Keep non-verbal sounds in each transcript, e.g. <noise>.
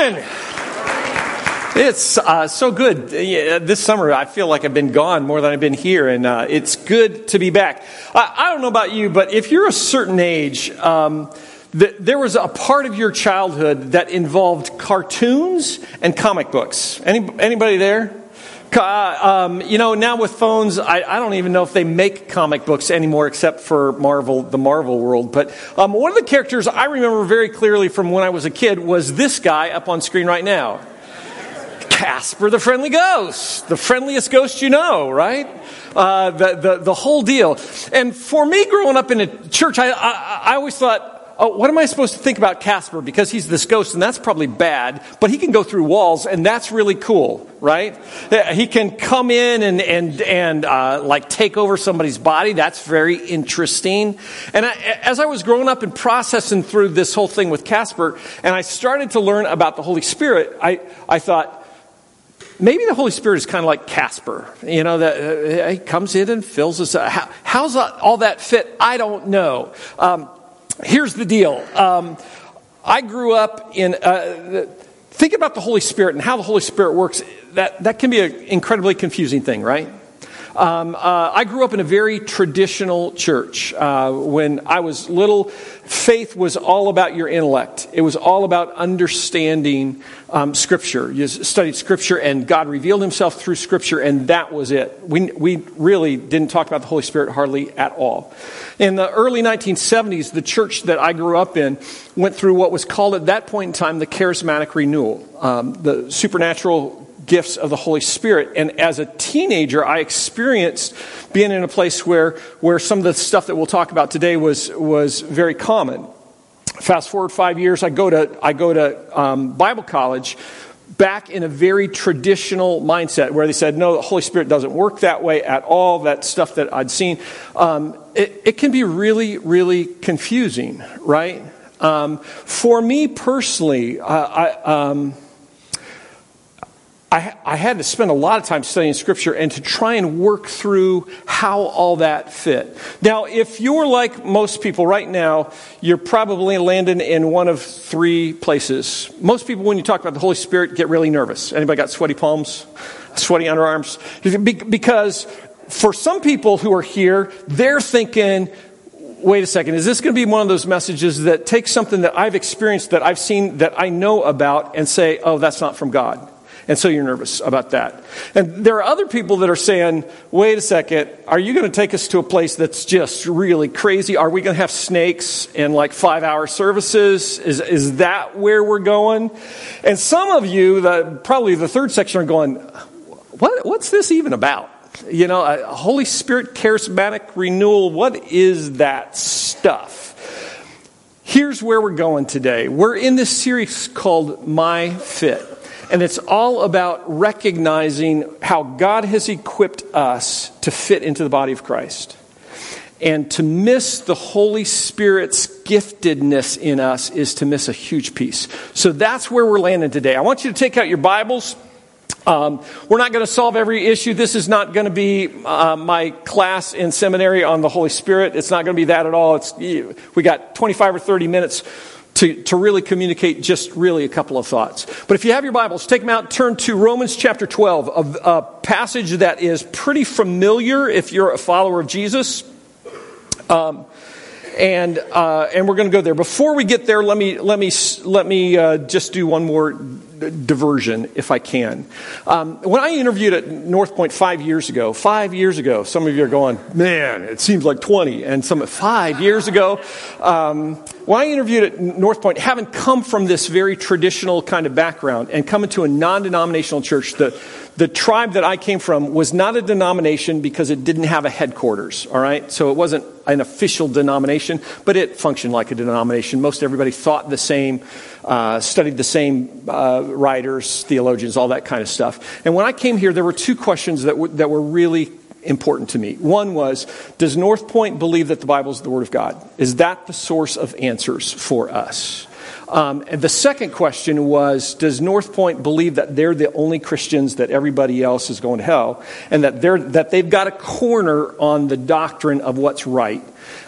morning. It's uh, so good. This summer, I feel like I've been gone more than I've been here, and uh, it's good to be back. I, I, don't know about you, but if you're a certain age, um, th- there was a part of your childhood that involved cartoons and comic books. Any, anybody there? Um, you know, now with phones, I, I, don't even know if they make comic books anymore, except for Marvel, the Marvel world. But um, one of the characters I remember very clearly from when I was a kid was this guy up on screen right now. Casper the Friendly Ghost, the friendliest ghost you know, right? Uh, the, the, the whole deal. And for me, growing up in a church, I, I, I always thought, oh, what am I supposed to think about Casper? Because he's this ghost, and that's probably bad, but he can go through walls, and that's really cool, right? He can come in and, and, and uh, like take over somebody's body. That's very interesting. And I, as I was growing up and processing through this whole thing with Casper, and I started to learn about the Holy Spirit, I, I thought, maybe the Holy Spirit is kind of like Casper. You know, that uh, he comes in and fills us. Up. How, how's all that fit? I don't know. Um, here's the deal. Um, I grew up in. Uh, think about the Holy Spirit and how the Holy Spirit works. That that can be an incredibly confusing thing, right? Um, uh, I grew up in a very traditional church. Uh, when I was little, faith was all about your intellect. It was all about understanding um, Scripture. You studied Scripture, and God revealed Himself through Scripture, and that was it. We, we really didn't talk about the Holy Spirit hardly at all. In the early 1970s, the church that I grew up in went through what was called at that point in time the charismatic renewal. Um, the supernatural gifts of the Holy Spirit. And as a teenager, I experienced being in a place where, where some of the stuff that we'll talk about today was, was very common. Fast forward five years, I go to, I go to um, Bible college back in a very traditional mindset where they said, no, the Holy Spirit doesn't work that way at all, that stuff that I'd seen. Um, it, it, can be really, really confusing, right? Um, for me personally, uh, I, um, I, I, had to spend a lot of time studying Scripture and to try and work through how all that fit. Now, if you're like most people right now, you're probably landing in one of three places. Most people, when you talk about the Holy Spirit, get really nervous. Anybody got sweaty palms, sweaty underarms? Because for some people who are here, they're thinking, wait a second, is this going to be one of those messages that takes something that I've experienced, that I've seen, that I know about, and say, oh, that's not from God? And so you're nervous about that. And there are other people that are saying, wait a second, are you going to take us to a place that's just really crazy? Are we going to have snakes and like five hour services? Is, is that where we're going? And some of you, the, probably the third section, are going, what, what's this even about? You know, a Holy Spirit charismatic renewal, what is that stuff? Here's where we're going today. We're in this series called My Fit. And it's all about recognizing how God has equipped us to fit into the body of Christ. And to miss the Holy Spirit's giftedness in us is to miss a huge piece. So that's where we're landing today. I want you to take out your Bibles. Um, we're not going to solve every issue. This is not going to be uh, my class in seminary on the Holy Spirit. It's not going to be that at all. It's, we got 25 or 30 minutes to, to really communicate just really a couple of thoughts. But if you have your Bibles, take them out, turn to Romans chapter 12, a, a passage that is pretty familiar if you're a follower of Jesus. Um, and uh, and we're going to go there. Before we get there, let me let me let me uh, just do one more diversion, if I can. Um, when I interviewed at North Point five years ago, five years ago, some of you are going, man, it seems like 20. And some five years ago, um, when I interviewed at North Point, having come from this very traditional kind of background and come into a non denominational church, the, the tribe that I came from was not a denomination because it didn't have a headquarters, all right? So it wasn't an official denomination, but it functioned like a denomination. Most everybody thought the same, uh, studied the same uh, writers, theologians, all that kind of stuff. And when I came here, there were two questions that, w- that were really important to me. One was Does North Point believe that the Bible is the Word of God? Is that the source of answers for us? Um, and the second question was Does North Point believe that they're the only Christians, that everybody else is going to hell, and that, they're, that they've got a corner on the doctrine of what's right?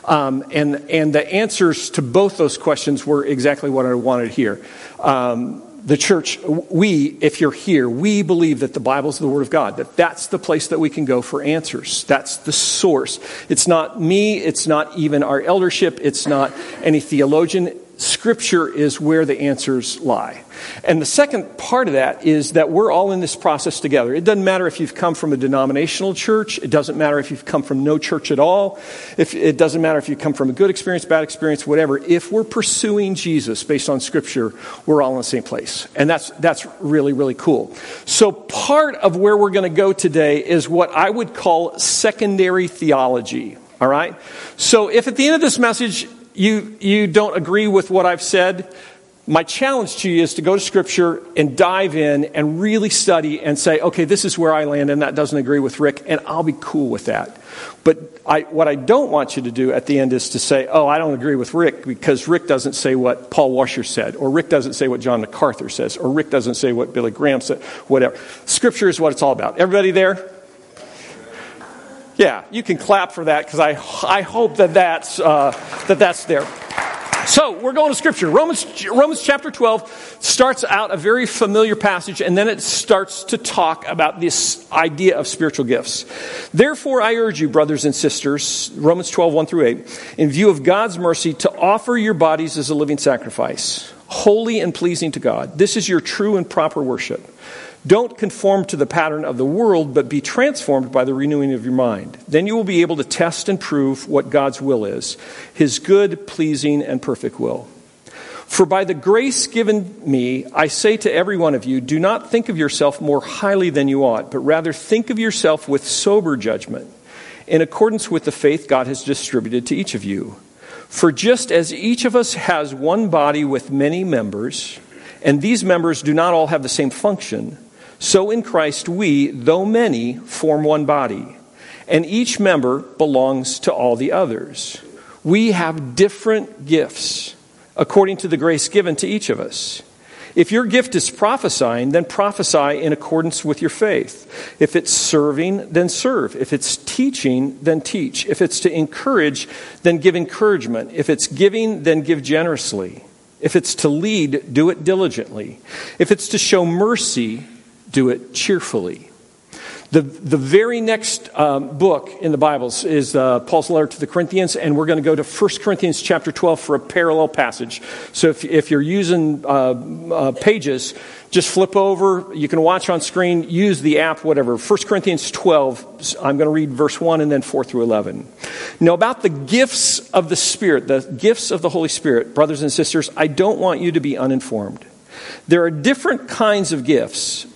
Um, and, and the answers to both those questions were exactly what I wanted to hear. Um, the church, we, if you're here, we believe that the Bible is the Word of God, that that's the place that we can go for answers. That's the source. It's not me, it's not even our eldership, it's not any theologian. Scripture is where the answers lie. And the second part of that is that we're all in this process together. It doesn't matter if you've come from a denominational church, it doesn't matter if you've come from no church at all, if, it doesn't matter if you come from a good experience, bad experience, whatever. If we're pursuing Jesus based on Scripture, we're all in the same place. And that's, that's really, really cool. So, part of where we're going to go today is what I would call secondary theology. All right? So, if at the end of this message, you, you don't agree with what I've said, my challenge to you is to go to Scripture and dive in and really study and say, okay, this is where I land, and that doesn't agree with Rick, and I'll be cool with that. But I, what I don't want you to do at the end is to say, oh, I don't agree with Rick because Rick doesn't say what Paul Washer said, or Rick doesn't say what John MacArthur says, or Rick doesn't say what Billy Graham said, whatever. Scripture is what it's all about. Everybody there? Yeah, you can clap for that because I, I hope that that's, uh, that that's there. So we're going to scripture. Romans, Romans chapter 12 starts out a very familiar passage and then it starts to talk about this idea of spiritual gifts. Therefore, I urge you, brothers and sisters, Romans 12, 1 through 8, in view of God's mercy, to offer your bodies as a living sacrifice, holy and pleasing to God. This is your true and proper worship. Don't conform to the pattern of the world, but be transformed by the renewing of your mind. Then you will be able to test and prove what God's will is his good, pleasing, and perfect will. For by the grace given me, I say to every one of you, do not think of yourself more highly than you ought, but rather think of yourself with sober judgment, in accordance with the faith God has distributed to each of you. For just as each of us has one body with many members, and these members do not all have the same function, so in Christ, we, though many, form one body, and each member belongs to all the others. We have different gifts according to the grace given to each of us. If your gift is prophesying, then prophesy in accordance with your faith. If it's serving, then serve. If it's teaching, then teach. If it's to encourage, then give encouragement. If it's giving, then give generously. If it's to lead, do it diligently. If it's to show mercy, do it cheerfully. The, the very next um, book in the Bibles is uh, Paul's letter to the Corinthians, and we're going to go to 1 Corinthians chapter 12 for a parallel passage. So if, if you're using uh, uh, pages, just flip over. You can watch on screen, use the app, whatever. 1 Corinthians 12, I'm going to read verse 1 and then 4 through 11. Now, about the gifts of the Spirit, the gifts of the Holy Spirit, brothers and sisters, I don't want you to be uninformed. There are different kinds of gifts,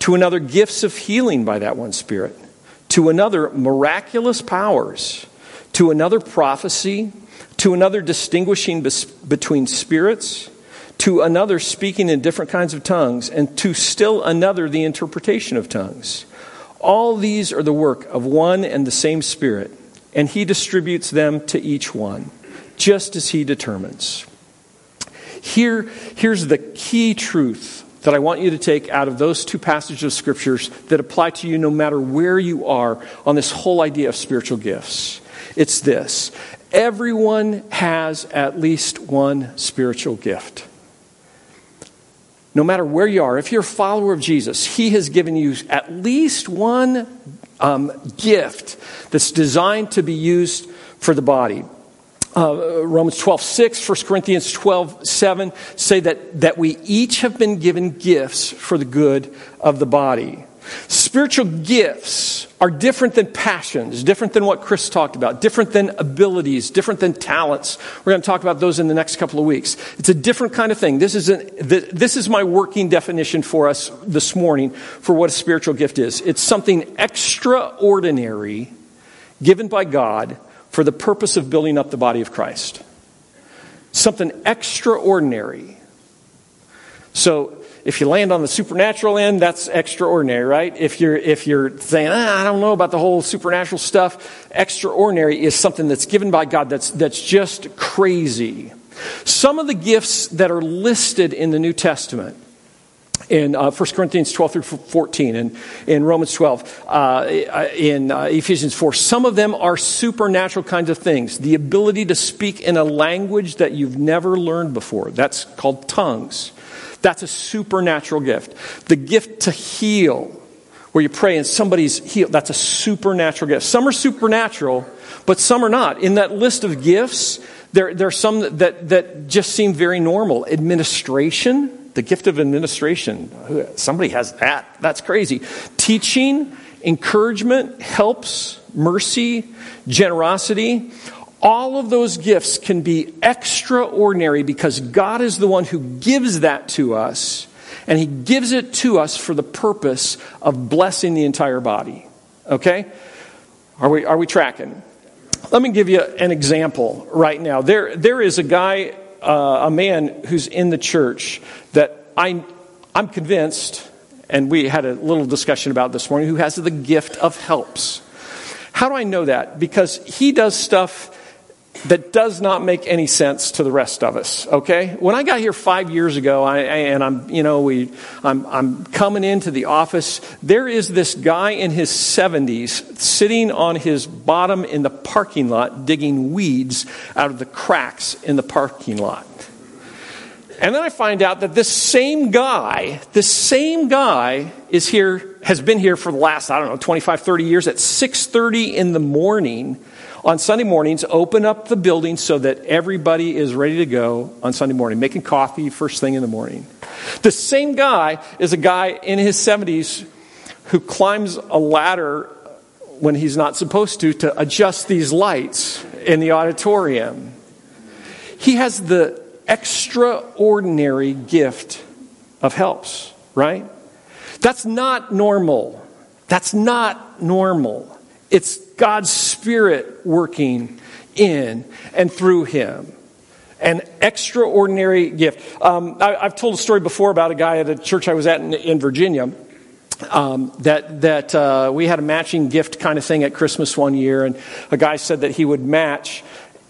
to another, gifts of healing by that one Spirit, to another, miraculous powers, to another, prophecy, to another, distinguishing bes- between spirits, to another, speaking in different kinds of tongues, and to still another, the interpretation of tongues. All these are the work of one and the same Spirit, and He distributes them to each one, just as He determines. Here, here's the key truth that I want you to take out of those two passages of scriptures that apply to you no matter where you are on this whole idea of spiritual gifts. It's this everyone has at least one spiritual gift. No matter where you are, if you're a follower of Jesus, He has given you at least one um, gift that's designed to be used for the body uh, Romans 12, 6, 1 Corinthians 12, 7 say that, that we each have been given gifts for the good of the body. Spiritual gifts are different than passions, different than what Chris talked about, different than abilities, different than talents. We're going to talk about those in the next couple of weeks. It's a different kind of thing. This is, an, this is my working definition for us this morning for what a spiritual gift is. It's something extraordinary given by God for the purpose of building up the body of Christ. Something extraordinary. So, if you land on the supernatural end, that's extraordinary, right? If you're, if you're saying, ah, I don't know about the whole supernatural stuff, extraordinary is something that's given by God that's, that's just crazy. Some of the gifts that are listed in the New Testament, in uh, 1 Corinthians 12 through 14, and in Romans 12, uh, in uh, Ephesians 4, some of them are supernatural kinds of things. The ability to speak in a language that you've never learned before, that's called tongues. That's a supernatural gift. The gift to heal, where you pray and somebody's healed, that's a supernatural gift. Some are supernatural, but some are not. In that list of gifts, there, there are some that, that just seem very normal. Administration, the gift of administration. Somebody has that. That's crazy. Teaching, encouragement, helps, mercy, generosity. All of those gifts can be extraordinary because God is the one who gives that to us, and He gives it to us for the purpose of blessing the entire body. Okay? Are we, are we tracking? Let me give you an example right now. There, there is a guy, uh, a man who's in the church that I, I'm convinced, and we had a little discussion about this morning, who has the gift of helps. How do I know that? Because he does stuff that does not make any sense to the rest of us. Okay, when I got here five years ago, I, and I'm, you know, we, I'm, I'm coming into the office. There is this guy in his 70s sitting on his bottom in the parking lot, digging weeds out of the cracks in the parking lot. And then I find out that this same guy, this same guy is here, has been here for the last, I don't know, 25, 30 years at 6.30 in the morning on Sunday mornings, open up the building so that everybody is ready to go on Sunday morning, making coffee first thing in the morning. The same guy is a guy in his 70s who climbs a ladder when he's not supposed to to adjust these lights in the auditorium. He has the extraordinary gift of helps, right? That's not normal. That's not normal. It's God's Spirit working in and through him. An extraordinary gift. Um, I, have told a story before about a guy at a church I was at in, in Virginia. Um, that that uh, we had a matching gift kind of thing at Christmas one year, and a guy said that he would match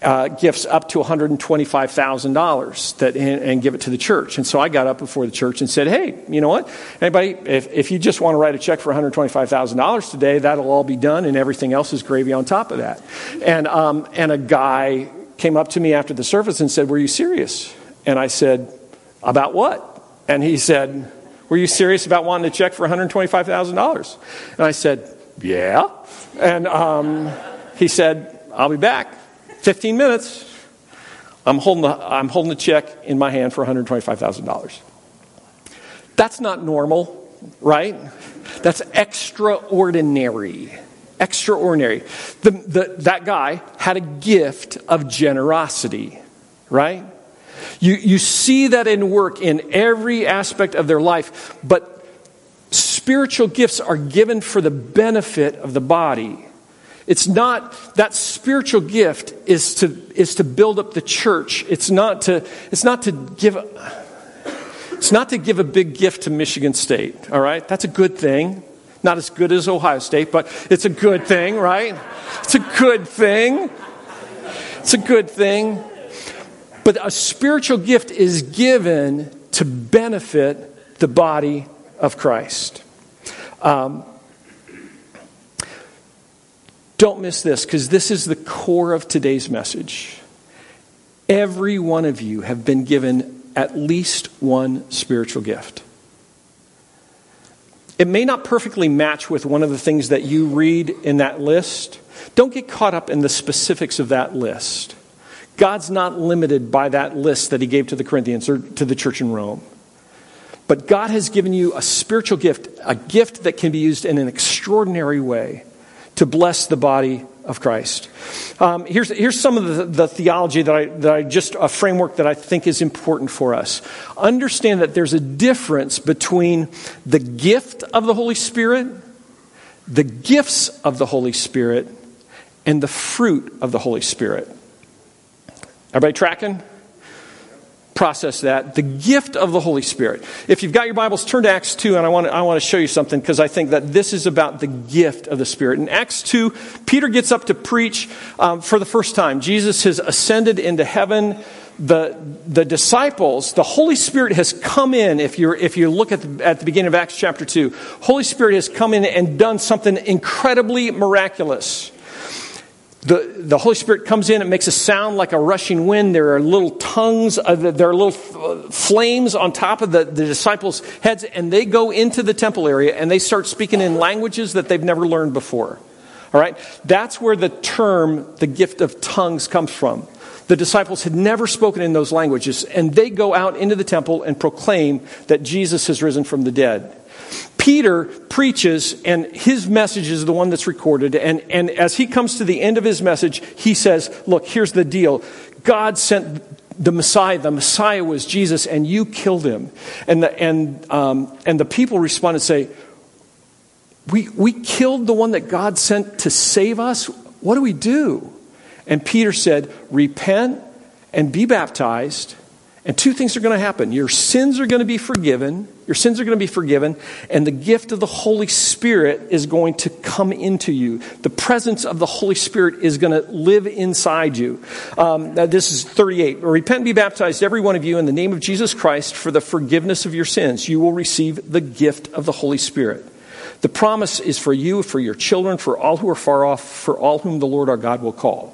uh, gifts up to $125,000 that and, and, give it to the church. And so I got up before the church and said, "Hey, you know what? Anybody, if, if you just want to write a check for $125,000 today, that'll all be done, and everything else is gravy on top of that." And um, and a guy came up to me after the service and said, "Were you serious?" And I said, "About what?" And he said, "Were you serious about wanting a check for $125,000?" And I said, "Yeah." And um, he said, "I'll be back." 15 minutes, I'm holding the, I'm holding the check in my hand for $125,000. That's not normal, right? That's extraordinary. Extraordinary. The, the, that guy had a gift of generosity, right? You, you see that in work in every aspect of their life, but spiritual gifts are given for the benefit of the body. It's not that spiritual gift is to is to build up the church. It's not to it's not to give it's not to give a big gift to Michigan State, all right? That's a good thing. Not as good as Ohio State, but it's a good thing, right? It's a good thing. It's a good thing. But a spiritual gift is given to benefit the body of Christ. Um, don't miss this because this is the core of today's message. Every one of you have been given at least one spiritual gift. It may not perfectly match with one of the things that you read in that list. Don't get caught up in the specifics of that list. God's not limited by that list that he gave to the Corinthians or to the church in Rome. But God has given you a spiritual gift, a gift that can be used in an extraordinary way to bless the body of Christ. Um, here's, here's some of the, the theology that I, that I just, a framework that I think is important for us. Understand that there's a difference between the gift of the Holy Spirit, the gifts of the Holy Spirit, and the fruit of the Holy Spirit. Everybody tracking? Process that. The gift of the Holy Spirit. If you've got your Bibles, turn to Acts 2, and I want to, I want to show you something because I think that this is about the gift of the Spirit. In Acts 2, Peter gets up to preach um, for the first time. Jesus has ascended into heaven. The, the disciples, the Holy Spirit has come in. If, you if you look at the, at the beginning of Acts chapter 2, Holy Spirit has come in and done something incredibly miraculous the, the Holy Spirit comes in, it makes a sound like a rushing wind. There are little tongues, uh, there are little flames on top of the, the disciples' heads, and they go into the temple area and they start speaking in languages that they've never learned before. All right? That's where the term, the gift of tongues, comes from. The disciples had never spoken in those languages, and they go out into the temple and proclaim that Jesus has risen from the dead. Peter preaches, and his message is the one that's recorded. And, and as he comes to the end of his message, he says, Look, here's the deal. God sent the Messiah. The Messiah was Jesus, and you killed him. And the, and, um, and the people respond and say, we, we killed the one that God sent to save us. What do we do? And Peter said, Repent and be baptized and two things are going to happen. Your sins are going to be forgiven. Your sins are going to be forgiven. And the gift of the Holy Spirit is going to come into you. The presence of the Holy Spirit is going to live inside you. Um, this is 38. Repent and be baptized, every one of you, in the name of Jesus Christ for the forgiveness of your sins. You will receive the gift of the Holy Spirit. The promise is for you, for your children, for all who are far off, for all whom the Lord our God will call.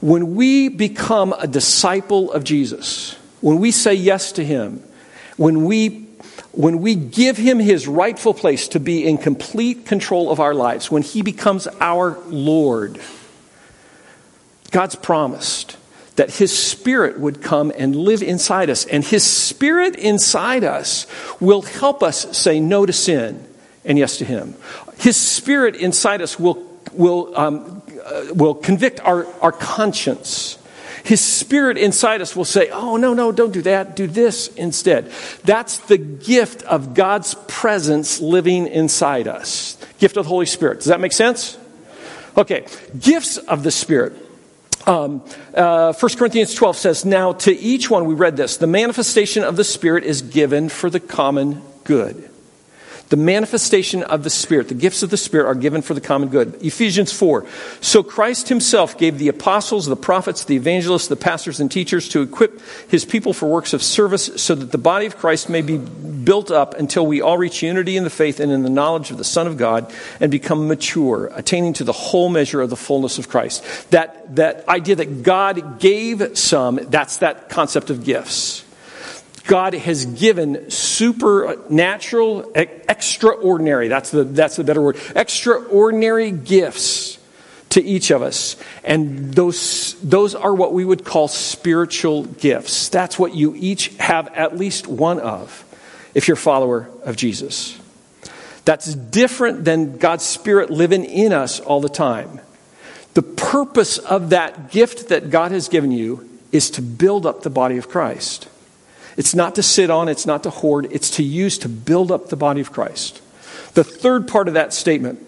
When we become a disciple of Jesus, when we say yes to Him, when we, when we give Him His rightful place to be in complete control of our lives, when He becomes our Lord, God's promised that His Spirit would come and live inside us. And His Spirit inside us will help us say no to sin and yes to Him. His Spirit inside us will, will, um, uh, will convict our, our conscience his spirit inside us will say, Oh, no, no, don't do that. Do this instead. That's the gift of God's presence living inside us. Gift of the Holy Spirit. Does that make sense? Okay. Gifts of the Spirit. Um, uh, 1 Corinthians 12 says, Now to each one, we read this, the manifestation of the Spirit is given for the common good. The manifestation of the Spirit, the gifts of the Spirit are given for the common good. Ephesians 4. So Christ himself gave the apostles, the prophets, the evangelists, the pastors, and teachers to equip his people for works of service so that the body of Christ may be built up until we all reach unity in the faith and in the knowledge of the Son of God and become mature, attaining to the whole measure of the fullness of Christ. That, that idea that God gave some, that's that concept of gifts. God has given supernatural, extraordinary, that's the, that's the better word, extraordinary gifts to each of us. And those, those are what we would call spiritual gifts. That's what you each have at least one of if you're a follower of Jesus. That's different than God's Spirit living in us all the time. The purpose of that gift that God has given you is to build up the body of Christ. It's not to sit on, it's not to hoard, it's to use to build up the body of Christ. The third part of that statement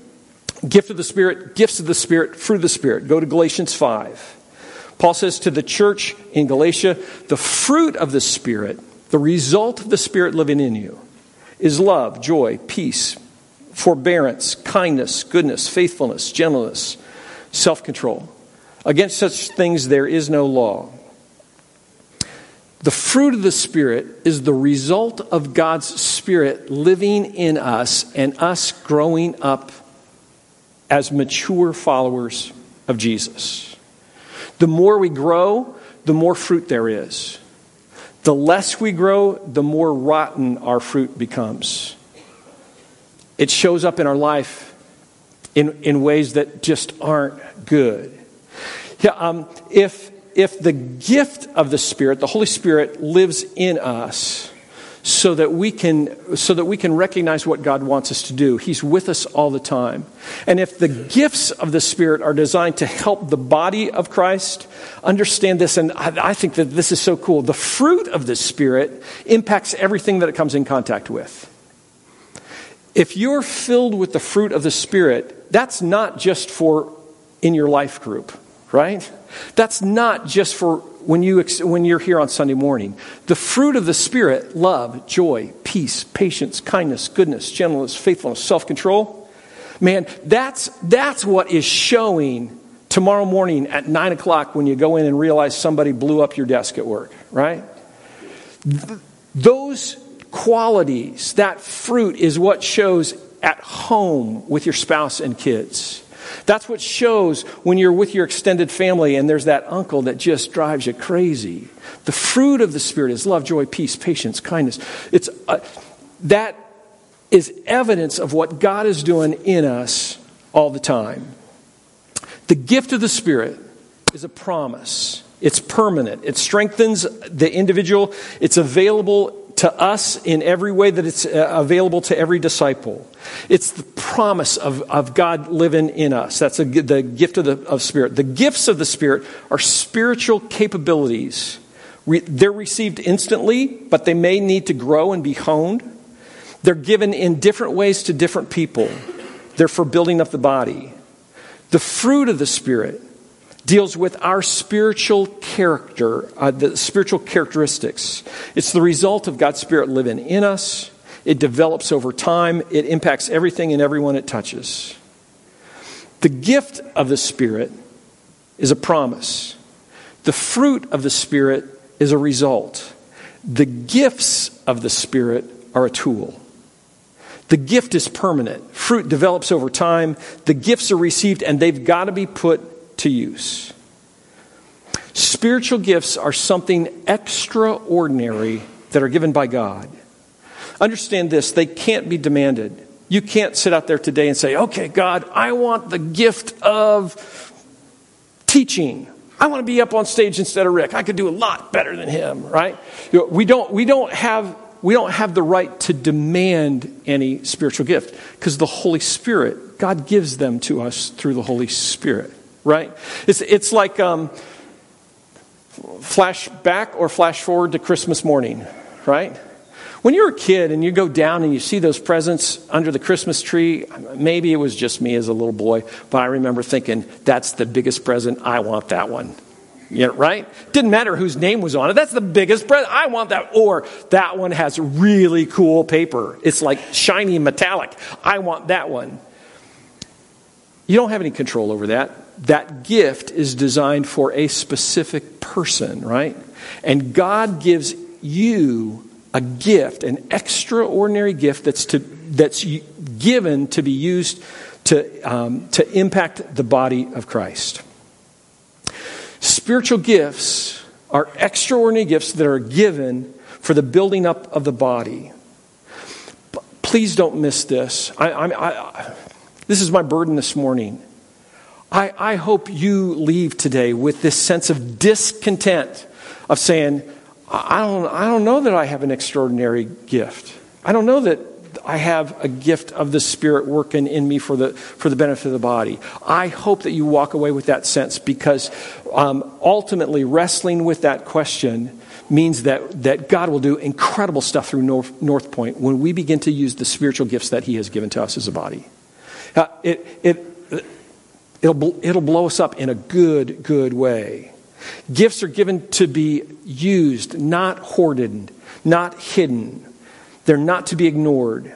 gift of the Spirit, gifts of the Spirit, fruit of the Spirit. Go to Galatians 5. Paul says to the church in Galatia, the fruit of the Spirit, the result of the Spirit living in you, is love, joy, peace, forbearance, kindness, goodness, faithfulness, gentleness, self control. Against such things there is no law. The fruit of the Spirit is the result of God's Spirit living in us and us growing up as mature followers of Jesus. The more we grow, the more fruit there is. The less we grow, the more rotten our fruit becomes. It shows up in our life in, in ways that just aren't good. Yeah, um, if if the gift of the Spirit, the Holy Spirit, lives in us, so that we can so that we can recognize what God wants us to do. He's with us all the time. And if the gifts of the Spirit are designed to help the body of Christ, understand this, and I, I think that this is so cool. The fruit of the Spirit impacts everything that it comes in contact with. If you're filled with the fruit of the Spirit, that's not just for in your life group, right? That's not just for when, you, when you're here on Sunday morning. The fruit of the Spirit love, joy, peace, patience, kindness, goodness, gentleness, faithfulness, self control man, that's, that's what is showing tomorrow morning at 9 o'clock when you go in and realize somebody blew up your desk at work, right? Th- those qualities, that fruit, is what shows at home with your spouse and kids. That's what shows when you're with your extended family and there's that uncle that just drives you crazy. The fruit of the Spirit is love, joy, peace, patience, kindness. It's uh, that is evidence of what God is doing in us all the time. The gift of the Spirit is a promise. It's permanent. It strengthens the individual. It's available to us in every way that it's uh, available to every disciple. It's the promise of, of God living in us. That's a, the gift of the of Spirit. The gifts of the Spirit are spiritual capabilities. Re, they're received instantly, but they may need to grow and be honed. They're given in different ways to different people. They're for building up the body. The fruit of the Spirit deals with our spiritual character, uh, the spiritual characteristics. It's the result of God's Spirit living in us. It develops over time. It impacts everything and everyone it touches. The gift of the Spirit is a promise. The fruit of the Spirit is a result. The gifts of the Spirit are a tool. The gift is permanent. Fruit develops over time. The gifts are received and they've got to be put to use. Spiritual gifts are something extraordinary that are given by God. Understand this, they can't be demanded. You can't sit out there today and say, okay, God, I want the gift of teaching. I want to be up on stage instead of Rick. I could do a lot better than him, right? We don't, we don't, have, we don't have the right to demand any spiritual gift because the Holy Spirit, God gives them to us through the Holy Spirit right? It's, it's like um, flash back or flash forward to Christmas morning, right? When you're a kid and you go down and you see those presents under the Christmas tree, maybe it was just me as a little boy, but I remember thinking, that's the biggest present. I want that one. Yeah, right? Didn't matter whose name was on it. That's the biggest present. I want that. Or that one has really cool paper. It's like shiny metallic. I want that one. You don't have any control over that that gift is designed for a specific person, right? And God gives you a gift, an extraordinary gift that's, to, that's given to be used to, um, to impact the body of Christ. Spiritual gifts are extraordinary gifts that are given for the building up of the body. Please don't miss this. I, I, I, this is my burden this morning I, I hope you leave today with this sense of discontent of saying, I don't, I don't know that I have an extraordinary gift. I don't know that I have a gift of the Spirit working in me for the, for the benefit of the body. I hope that you walk away with that sense because um, ultimately wrestling with that question means that, that God will do incredible stuff through North, North Point when we begin to use the spiritual gifts that He has given to us as a body. Uh, it, it, It'll, it'll blow us up in a good, good way. Gifts are given to be used, not hoarded, not hidden. They're not to be ignored.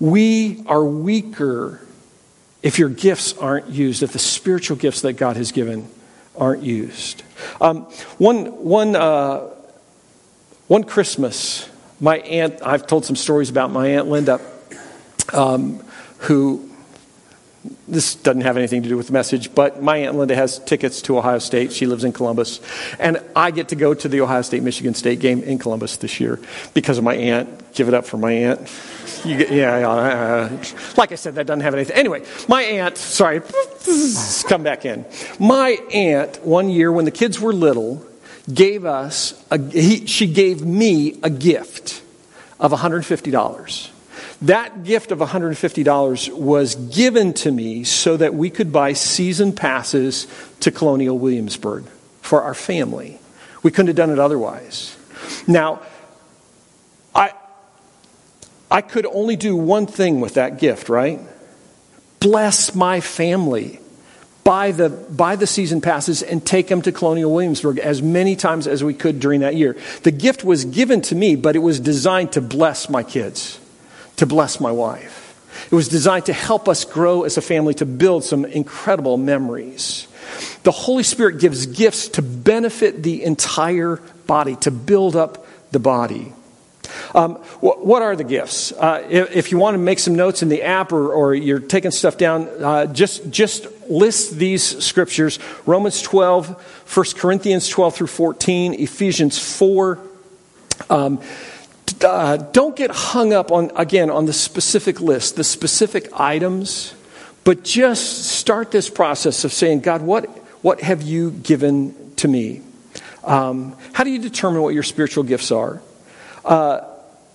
We are weaker if your gifts aren't used, if the spiritual gifts that God has given aren't used. Um, one, one, uh, one Christmas, my aunt, I've told some stories about my Aunt Linda, um, who this doesn't have anything to do with the message, but my Aunt Linda has tickets to Ohio State. She lives in Columbus. And I get to go to the Ohio State Michigan State game in Columbus this year because of my aunt. Give it up for my aunt. Get, yeah, uh, like I said, that doesn't have anything. Anyway, my aunt, sorry, <laughs> come back in. My aunt, one year when the kids were little, gave us, a, he, she gave me a gift. of $150. That gift of $150 was given to me so that we could buy season passes to Colonial Williamsburg for our family. We couldn't have done it otherwise. Now, I, I could only do one thing with that gift, right? Bless my family. Buy the, buy the season passes and take them to Colonial Williamsburg as many times as we could during that year. The gift was given to me, but it was designed to bless my kids, to bless my wife. It was designed to help us grow as a family, to build some incredible memories. The Holy Spirit gives gifts to benefit the entire body, to build up the body. Um, what, what, are the gifts? Uh, if, if, you want to make some notes in the app or, or you're taking stuff down, uh, just, just list these scriptures Romans 12, 1 Corinthians 12 through 14, Ephesians 4. Um, uh, don't get hung up on, again, on the specific list, the specific items, but just start this process of saying, God, what, what have you given to me? Um, how do you determine what your spiritual gifts are? Uh,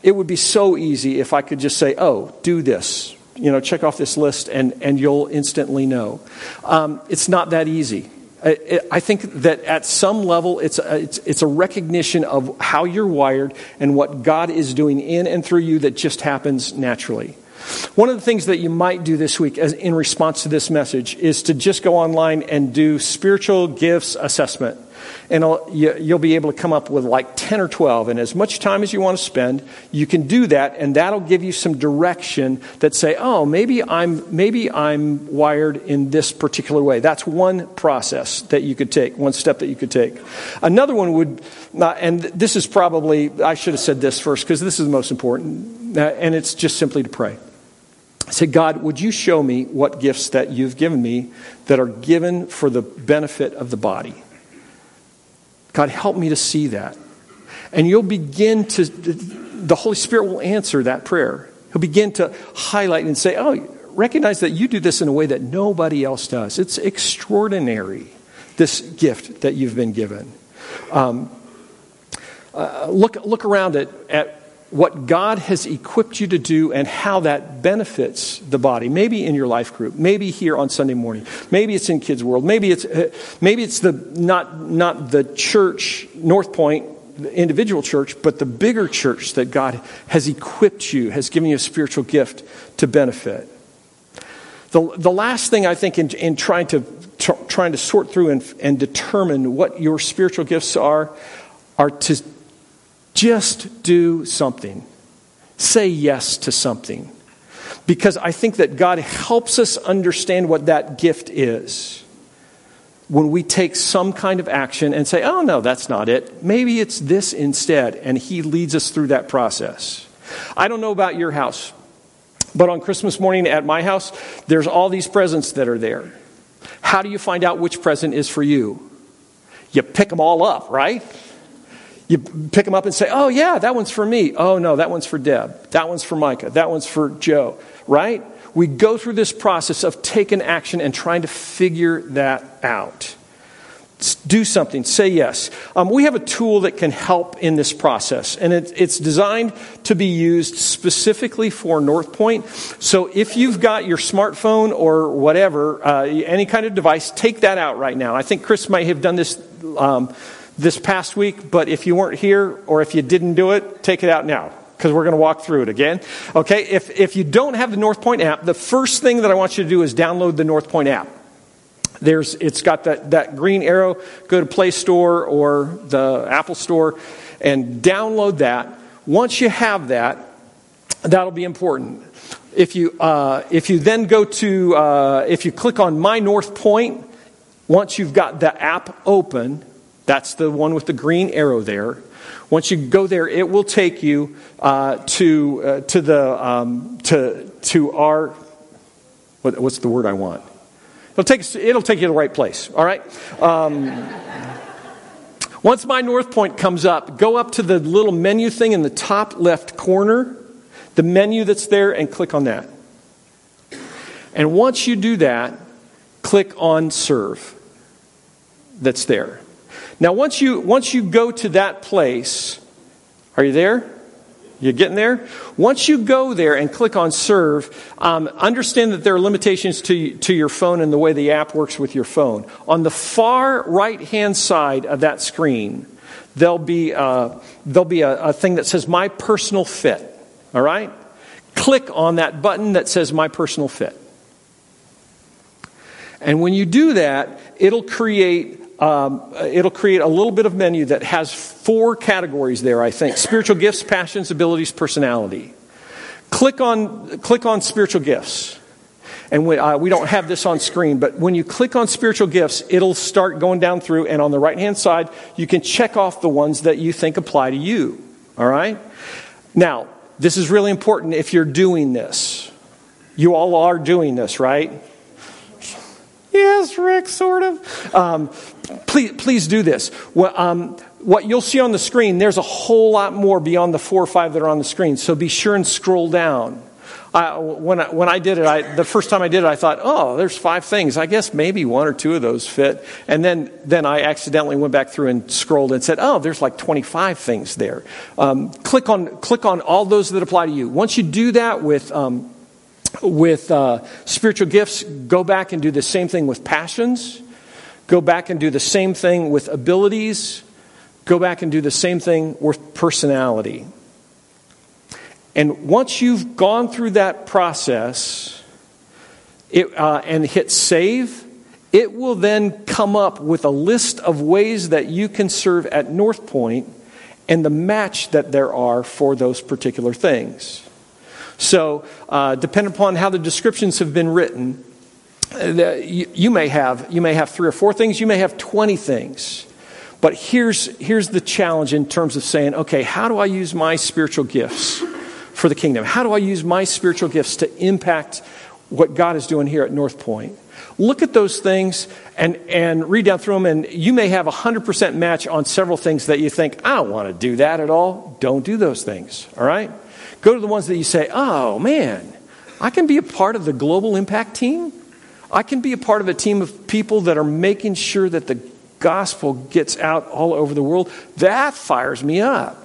it would be so easy if I could just say, oh, do this. You know, check off this list and, and you'll instantly know. Um, it's not that easy. I, think that at some level, it's a, it's, it's a recognition of how you're wired and what God is doing in and through you that just happens naturally. One of the things that you might do this week as, in response to this message is to just go online and do spiritual gifts assessment and you'll be able to come up with like 10 or 12 and as much time as you want to spend you can do that and that'll give you some direction that say oh maybe i'm maybe i'm wired in this particular way. That's one process that you could take one step that you could take. Another one would uh, and this is probably i should have said this first because this is the most important uh, and it's just simply to pray. Say god would you show me what gifts that you've given me that are given for the benefit of the body God, help me to see that. And you'll begin to, the Holy Spirit will answer that prayer. He'll begin to highlight and say, Oh, recognize that you do this in a way that nobody else does. It's extraordinary, this gift that you've been given. Um, uh, look, look around at, at what God has equipped you to do and how that benefits the body. Maybe in your life group, maybe here on Sunday morning, maybe it's in Kids World, maybe it's uh, maybe it's the not not the church North Point the individual church, but the bigger church that God has equipped you, has given you a spiritual gift to benefit. The, the last thing I think in, in trying to trying to sort through and, and determine what your spiritual gifts are are to just do something. Say yes to something. Because I think that God helps us understand what that gift is when we take some kind of action and say, oh, no, that's not it. Maybe it's this instead. And He leads us through that process. I don't know about your house, but on Christmas morning at my house, there's all these presents that are there. How do you find out which present is for you? You pick them all up, right? You pick them up and say, oh, yeah, that one's for me. Oh, no, that one's for Deb. That one's for Micah. That one's for Joe, right? We go through this process of taking action and trying to figure that out. Do something, say yes. Um, we have a tool that can help in this process, and it, it's designed to be used specifically for North Point. So if you've got your smartphone or whatever, uh, any kind of device, take that out right now. I think Chris might have done this. Um, this past week, but if you weren't here or if you didn't do it, take it out now because we're going to walk through it again. Okay, if, if you don't have the North Point app, the first thing that I want you to do is download the North Point app. There's, it's got that, that green arrow. Go to Play Store or the Apple Store and download that. Once you have that, that'll be important. If you, uh, if you then go to, uh, if you click on My North Point, once you've got the app open, that's the one with the green arrow there. Once you go there, it will take you uh, to, uh, to, the, um, to, to our, what, what's the word I want? It'll take, it'll take you to the right place, all right? Um, once my North Point comes up, go up to the little menu thing in the top left corner, the menu that's there, and click on that. And once you do that, click on Serve that's there. Now, once you, once you go to that place, are you there? You getting there? Once you go there and click on serve, um, understand that there are limitations to, to your phone and the way the app works with your phone. On the far right hand side of that screen, there'll be, uh, there'll be a, a thing that says My Personal Fit. All right? Click on that button that says My Personal Fit. And when you do that, it'll create um, it'll create a little bit of menu that has four categories there, I think spiritual gifts, passions, abilities, personality. Click on, click on spiritual gifts. And we, uh, we don't have this on screen, but when you click on spiritual gifts, it'll start going down through, and on the right hand side, you can check off the ones that you think apply to you. All right? Now, this is really important if you're doing this. You all are doing this, right? Yes, Rick, sort of. Um, please, please do this. Well, um, what you'll see on the screen, there's a whole lot more beyond the four or five that are on the screen. So be sure and scroll down. I, when, I, when I did it, I, the first time I did it, I thought, oh, there's five things. I guess maybe one or two of those fit. And then, then I accidentally went back through and scrolled and said, oh, there's like 25 things there. Um, click, on, click on all those that apply to you. Once you do that with um, with uh, spiritual gifts, go back and do the same thing with passions. Go back and do the same thing with abilities. Go back and do the same thing with personality. And once you've gone through that process it, uh, and hit save, it will then come up with a list of ways that you can serve at North Point and the match that there are for those particular things. So, uh, depending upon how the descriptions have been written, uh, you, you, may have, you may have three or four things, you may have 20 things. But here's, here's the challenge in terms of saying, okay, how do I use my spiritual gifts for the kingdom? How do I use my spiritual gifts to impact what God is doing here at North Point? Look at those things and, and read down through them, and you may have a 100% match on several things that you think, I don't want to do that at all. Don't do those things, all right? Go to the ones that you say, oh man, I can be a part of the global impact team. I can be a part of a team of people that are making sure that the gospel gets out all over the world. That fires me up.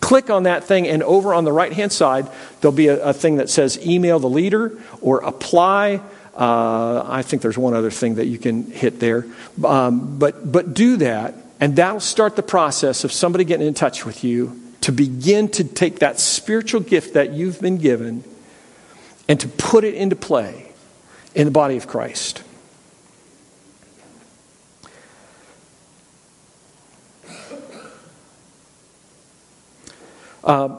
Click on that thing, and over on the right hand side, there'll be a, a, thing that says email the leader or apply. Uh, I think there's one other thing that you can hit there. Um, but, but do that, and that'll start the process of somebody getting in touch with you to begin to take that spiritual gift that you've been given and to put it into play in the body of Christ. Uh,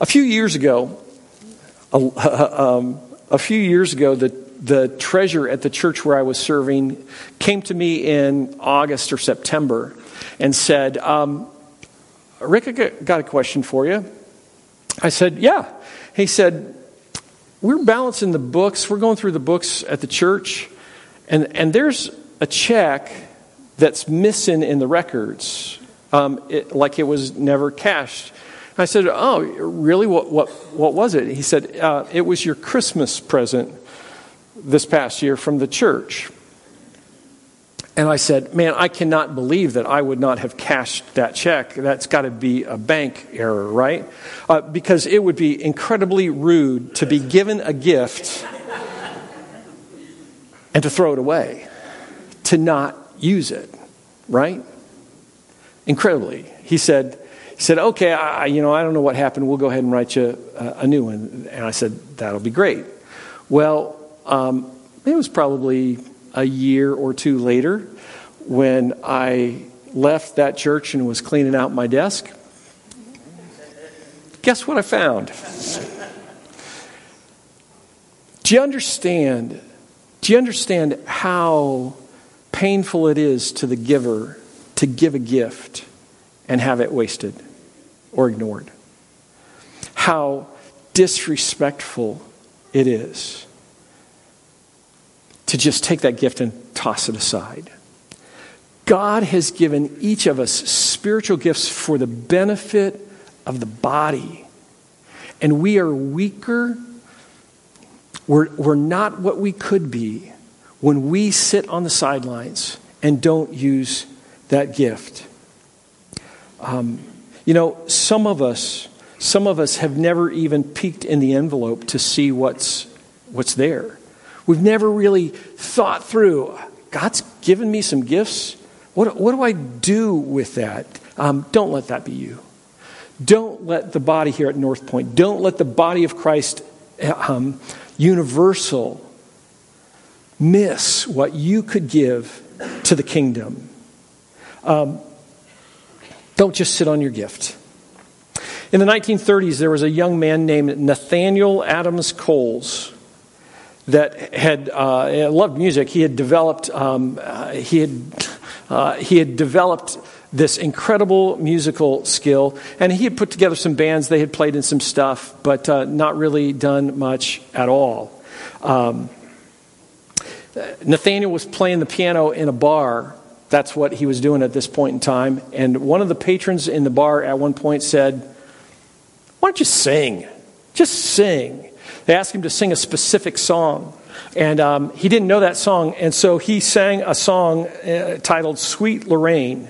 a few years ago, <laughs> um, a few years ago, the, the treasurer at the church where I was serving came to me in August or September and said, um, Rick, I got a question for you. I said, Yeah. He said, We're balancing the books. We're going through the books at the church, and, and there's a check that's missing in the records, um, it, like it was never cashed. I said, Oh, really? What, what, what was it? He said, uh, It was your Christmas present this past year from the church. And I said, Man, I cannot believe that I would not have cashed that check. That's got to be a bank error, right? Uh, because it would be incredibly rude to be given a gift and to throw it away, to not use it, right? Incredibly. He said, he said, okay, I, you know, I don't know what happened. We'll go ahead and write you a, a new one. And I said, that'll be great. Well, um, it was probably a year or two later when I left that church and was cleaning out my desk. Guess what I found? Do you understand? Do you understand how painful it is to the giver to give a gift and have it wasted or ignored? How disrespectful it is to just take that gift and toss it aside. God has given each of us spiritual gifts for the benefit of the body. And we are weaker, we're, we're not what we could be when we sit on the sidelines and don't use that gift. Um, you know, some of us Some of us have never even peeked in the envelope to see what's, what's there. We've never really thought through God's given me some gifts. What, what do I do with that? Um, don't let that be you. Don't let the body here at North Point, don't let the body of Christ um, universal miss what you could give to the kingdom. Um, don't just sit on your gift. In the 1930s, there was a young man named Nathaniel Adams Coles that had uh, loved music. He had developed um, uh, he had uh, he had developed this incredible musical skill, and he had put together some bands. They had played in some stuff, but uh, not really done much at all. Um, Nathaniel was playing the piano in a bar. That's what he was doing at this point in time. And one of the patrons in the bar at one point said, Why don't you sing? Just sing. They asked him to sing a specific song. And um, he didn't know that song. And so he sang a song uh, titled Sweet Lorraine.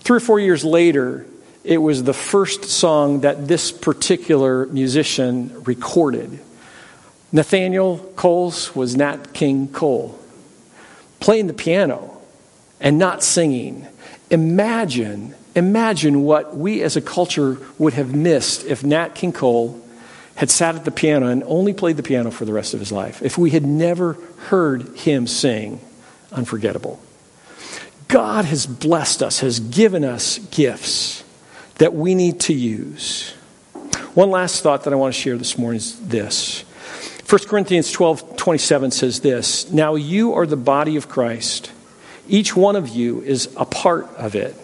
Three or four years later, it was the first song that this particular musician recorded. Nathaniel Coles was Nat King Cole, playing the piano and not singing. Imagine, imagine what we as a culture would have missed if Nat King Cole had sat at the piano and only played the piano for the rest of his life. If we had never heard him sing, unforgettable. God has blessed us, has given us gifts that we need to use. One last thought that I want to share this morning is this 1 Corinthians 12 27 says this Now you are the body of Christ, each one of you is a part of it.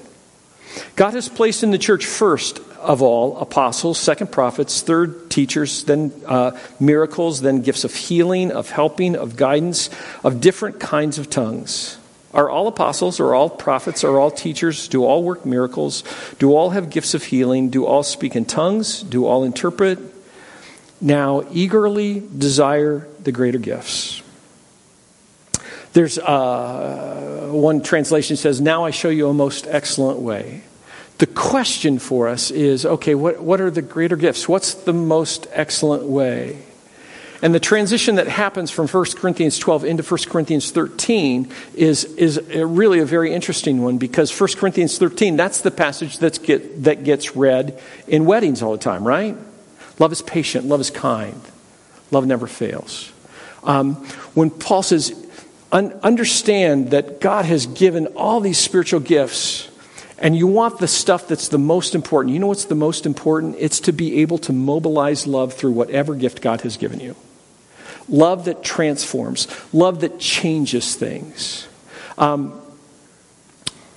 God has placed in the church first of all apostles, second prophets, third teachers, then uh, miracles, then gifts of healing, of helping, of guidance, of different kinds of tongues. Are all apostles, are all prophets, are all teachers? Do all work miracles? Do all have gifts of healing? Do all speak in tongues? Do all interpret? Now, eagerly desire the greater gifts. There's uh, one translation says, Now I show you a most excellent way. The question for us is okay, what, what are the greater gifts? What's the most excellent way? And the transition that happens from 1 Corinthians 12 into 1 Corinthians 13 is, is really a very interesting one because 1 Corinthians 13, that's the passage that's get, that gets read in weddings all the time, right? Love is patient, love is kind, love never fails. Um, when Paul says, understand that God has given all these spiritual gifts, and you want the stuff that's the most important. You know what's the most important? It's to be able to mobilize love through whatever gift God has given you. Love that transforms, love that changes things. Um,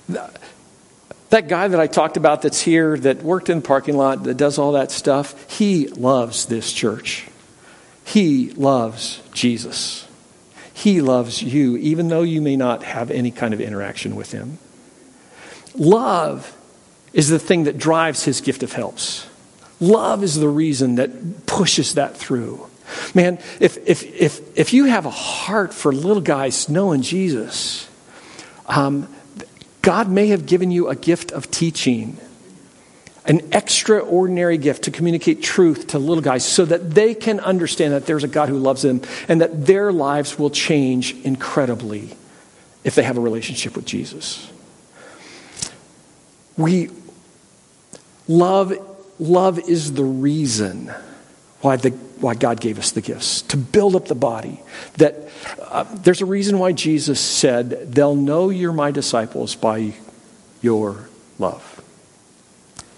that guy that I talked about that's here, that worked in the parking lot, that does all that stuff, he loves this church. He loves Jesus. He loves you, even though you may not have any kind of interaction with him. Love is the thing that drives his gift of helps. Love is the reason that pushes that through. Man, if, if, if, if you have a heart for little guys knowing Jesus, um, God may have given you a gift of teaching, an extraordinary gift to communicate truth to little guys so that they can understand that there's a God who loves them and that their lives will change incredibly if they have a relationship with Jesus. We love love is the reason why the why God gave us the gifts to build up the body. That uh, there's a reason why Jesus said, "They'll know you're my disciples by your love."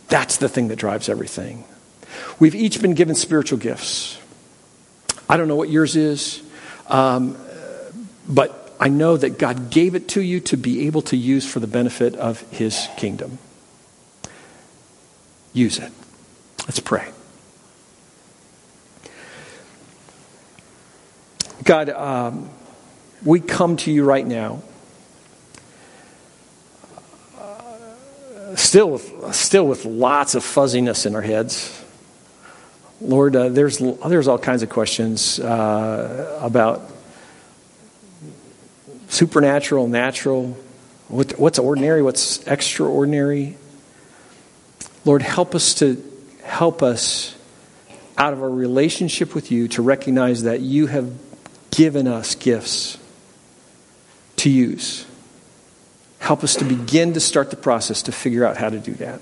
That's the thing that drives everything. We've each been given spiritual gifts. I don't know what yours is, um, but I know that God gave it to you to be able to use for the benefit of His kingdom. Use it. Let's pray. God, um, we come to you right now. Uh, still, with, still with lots of fuzziness in our heads. Lord, uh, there's, there's all kinds of questions uh, about supernatural, natural, what, what's ordinary, what's extraordinary. Lord, help us to help us out of our relationship with you to recognize that you have given us gifts to use. Help us to begin to start the process to figure out how to do that.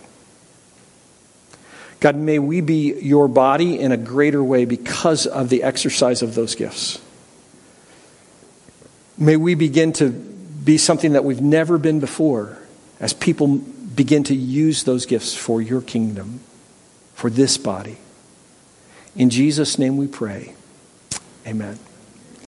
God, may we be your body in a greater way because of the exercise of those gifts. May we begin to be something that we've never been before as people begin to use those gifts for your kingdom, for this body. In Jesus' name we pray. Amen.